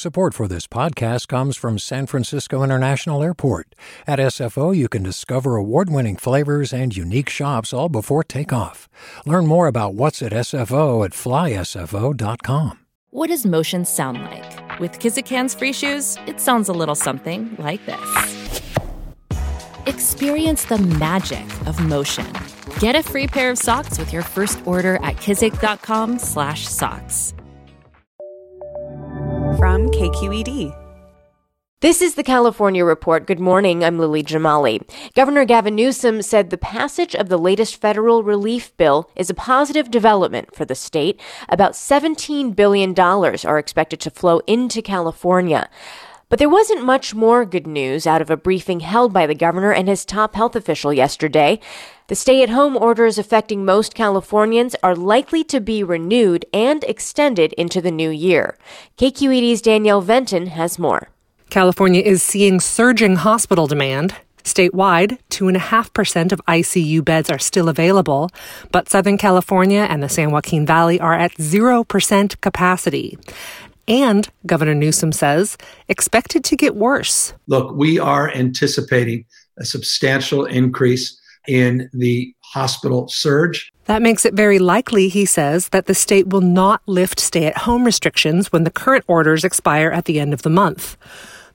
Support for this podcast comes from San Francisco International Airport. At SFO, you can discover award winning flavors and unique shops all before takeoff. Learn more about what's at SFO at flysfo.com. What does motion sound like? With Kizikans free shoes, it sounds a little something like this. Experience the magic of motion. Get a free pair of socks with your first order at kizik.com/socks. From KQED. This is the California Report. Good morning. I'm Lily Jamali. Governor Gavin Newsom said the passage of the latest federal relief bill is a positive development for the state. About $17 billion are expected to flow into California. But there wasn't much more good news out of a briefing held by the governor and his top health official yesterday. The stay at home orders affecting most Californians are likely to be renewed and extended into the new year. KQED's Danielle Venton has more. California is seeing surging hospital demand. Statewide, 2.5% of ICU beds are still available, but Southern California and the San Joaquin Valley are at 0% capacity. And, Governor Newsom says, expected to get worse. Look, we are anticipating a substantial increase in the hospital surge. That makes it very likely, he says, that the state will not lift stay at home restrictions when the current orders expire at the end of the month.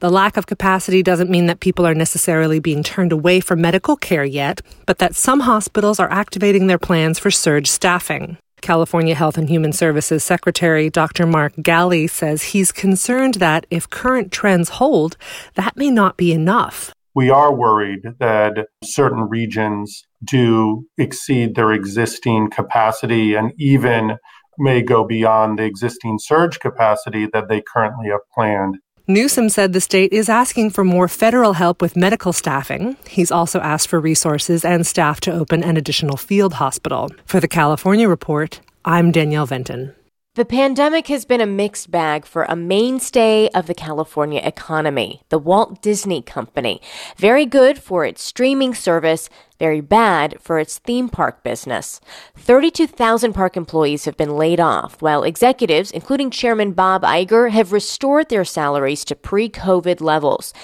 The lack of capacity doesn't mean that people are necessarily being turned away from medical care yet, but that some hospitals are activating their plans for surge staffing. California Health and Human Services Secretary Dr. Mark Ghaly says he's concerned that if current trends hold, that may not be enough. We are worried that certain regions do exceed their existing capacity and even may go beyond the existing surge capacity that they currently have planned. Newsom said the state is asking for more federal help with medical staffing. He's also asked for resources and staff to open an additional field hospital. For the California Report, I'm Danielle Venton. The pandemic has been a mixed bag for a mainstay of the California economy, the Walt Disney Company. Very good for its streaming service, very bad for its theme park business. 32,000 park employees have been laid off, while executives, including Chairman Bob Iger, have restored their salaries to pre COVID levels.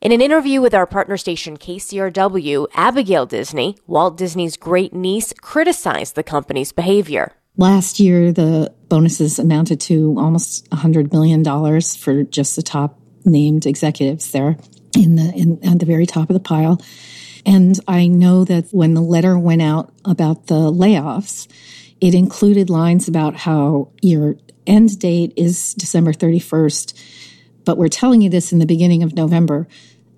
In an interview with our partner station KCRW, Abigail Disney, Walt Disney's great niece, criticized the company's behavior. Last year, the bonuses amounted to almost $100 million for just the top named executives there in the in, at the very top of the pile. And I know that when the letter went out about the layoffs, it included lines about how your end date is December 31st, but we're telling you this in the beginning of November.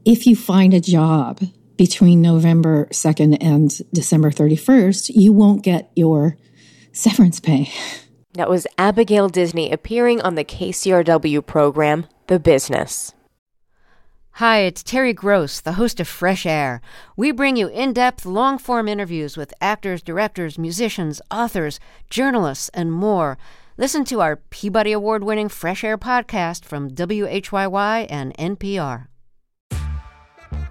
If you find a job between November 2nd and December 31st, you won't get your severance pay. That was Abigail Disney appearing on the KCRW program, The Business. Hi, it's Terry Gross, the host of Fresh Air. We bring you in depth, long form interviews with actors, directors, musicians, authors, journalists, and more. Listen to our Peabody Award winning Fresh Air podcast from WHYY and NPR.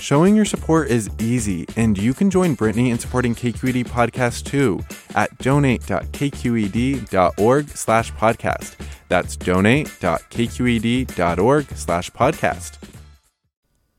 Showing your support is easy, and you can join Brittany in supporting KQED Podcast too at donate.kqed.org slash podcast. That's donate.kqed.org slash podcast.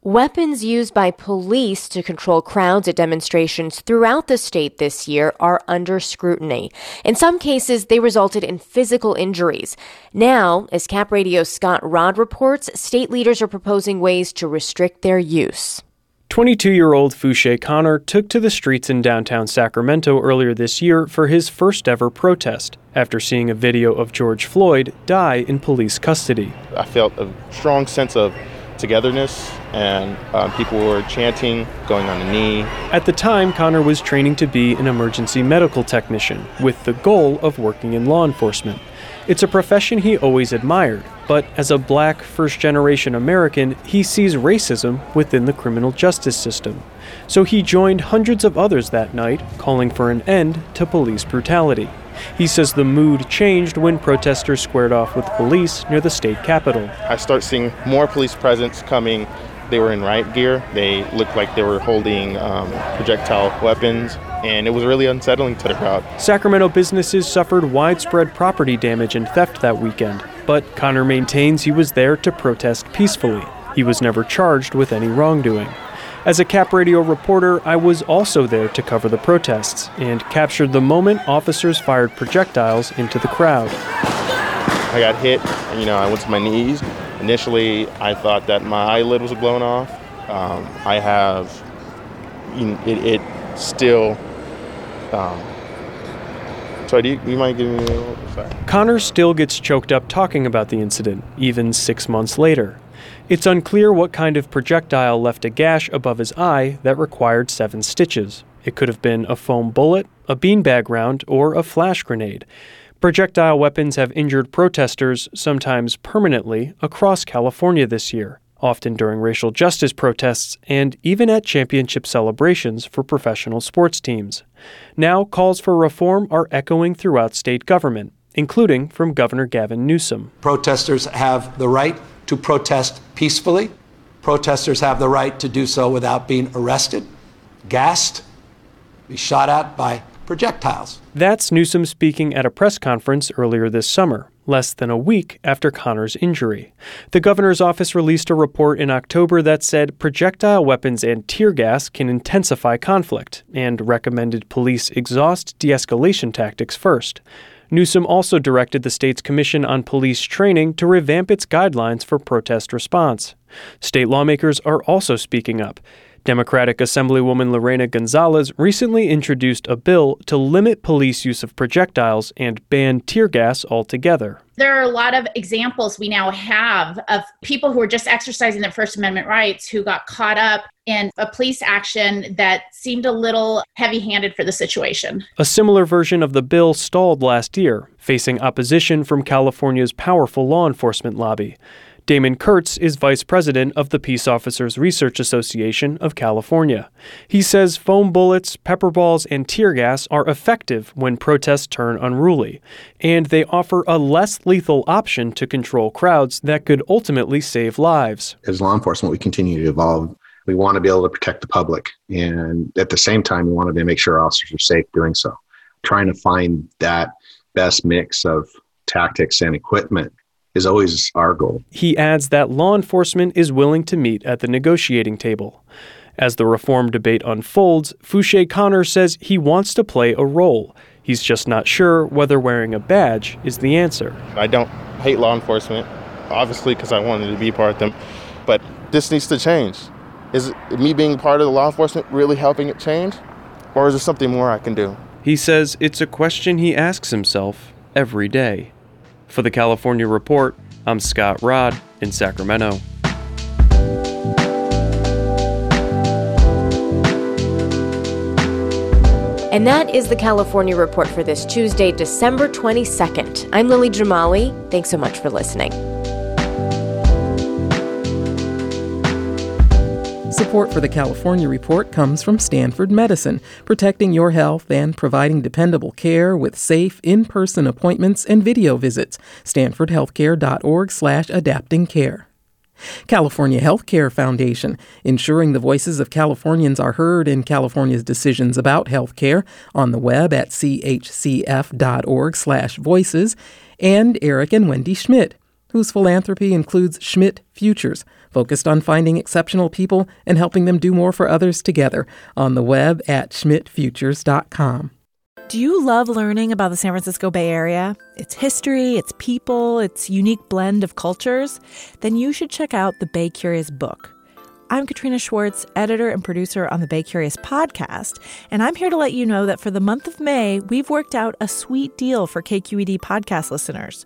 Weapons used by police to control crowds at demonstrations throughout the state this year are under scrutiny. In some cases, they resulted in physical injuries. Now, as Cap Radio's Scott Rodd reports, state leaders are proposing ways to restrict their use. 22 year old Fouché Connor took to the streets in downtown Sacramento earlier this year for his first ever protest after seeing a video of George Floyd die in police custody. I felt a strong sense of togetherness, and uh, people were chanting, going on a knee. At the time, Connor was training to be an emergency medical technician with the goal of working in law enforcement. It's a profession he always admired, but as a black first generation American, he sees racism within the criminal justice system. So he joined hundreds of others that night, calling for an end to police brutality. He says the mood changed when protesters squared off with police near the state capitol. I start seeing more police presence coming. They were in riot gear. They looked like they were holding um, projectile weapons and it was really unsettling to the crowd. Sacramento businesses suffered widespread property damage and theft that weekend, but Connor maintains he was there to protest peacefully. He was never charged with any wrongdoing. As a Cap Radio reporter, I was also there to cover the protests and captured the moment officers fired projectiles into the crowd. I got hit, you know, I went to my knees. Initially, I thought that my eyelid was blown off. Um, I have, it, it still um, so do you, you me a little, sorry. Connor still gets choked up talking about the incident, even six months later. It's unclear what kind of projectile left a gash above his eye that required seven stitches. It could have been a foam bullet, a beanbag round, or a flash grenade. Projectile weapons have injured protesters, sometimes permanently, across California this year often during racial justice protests and even at championship celebrations for professional sports teams. Now, calls for reform are echoing throughout state government, including from Governor Gavin Newsom. Protesters have the right to protest peacefully. Protesters have the right to do so without being arrested, gassed, be shot at by projectiles. That's Newsom speaking at a press conference earlier this summer less than a week after Connor's injury. The governor's office released a report in October that said projectile weapons and tear gas can intensify conflict and recommended police exhaust de escalation tactics first. Newsom also directed the state's Commission on Police Training to revamp its guidelines for protest response. State lawmakers are also speaking up. Democratic Assemblywoman Lorena Gonzalez recently introduced a bill to limit police use of projectiles and ban tear gas altogether. There are a lot of examples we now have of people who are just exercising their First Amendment rights who got caught up in a police action that seemed a little heavy handed for the situation. A similar version of the bill stalled last year, facing opposition from California's powerful law enforcement lobby. Damon Kurtz is vice president of the Peace Officers Research Association of California. He says foam bullets, pepper balls, and tear gas are effective when protests turn unruly, and they offer a less lethal option to control crowds that could ultimately save lives. As law enforcement, we continue to evolve. We want to be able to protect the public, and at the same time, we want to make sure officers are safe doing so. Trying to find that best mix of tactics and equipment is always our goal. He adds that law enforcement is willing to meet at the negotiating table. As the reform debate unfolds, Fouché Connor says he wants to play a role. He's just not sure whether wearing a badge is the answer. I don't hate law enforcement, obviously, because I wanted to be part of them, but this needs to change. Is me being part of the law enforcement really helping it change? Or is there something more I can do? He says it's a question he asks himself every day. For the California Report, I'm Scott Rodd in Sacramento. And that is the California Report for this Tuesday, December 22nd. I'm Lily Jamali. Thanks so much for listening. Support for the California Report comes from Stanford Medicine, protecting your health and providing dependable care with safe in-person appointments and video visits. StanfordHealthcare.org/slash-adapting care. California Healthcare Foundation, ensuring the voices of Californians are heard in California's decisions about healthcare on the web at chcf.org/voices, and Eric and Wendy Schmidt, whose philanthropy includes Schmidt Futures focused on finding exceptional people and helping them do more for others together on the web at schmidtfutures.com. Do you love learning about the San Francisco Bay Area? Its history, its people, its unique blend of cultures? Then you should check out the Bay Curious book. I'm Katrina Schwartz, editor and producer on the Bay Curious podcast, and I'm here to let you know that for the month of May, we've worked out a sweet deal for KQED podcast listeners.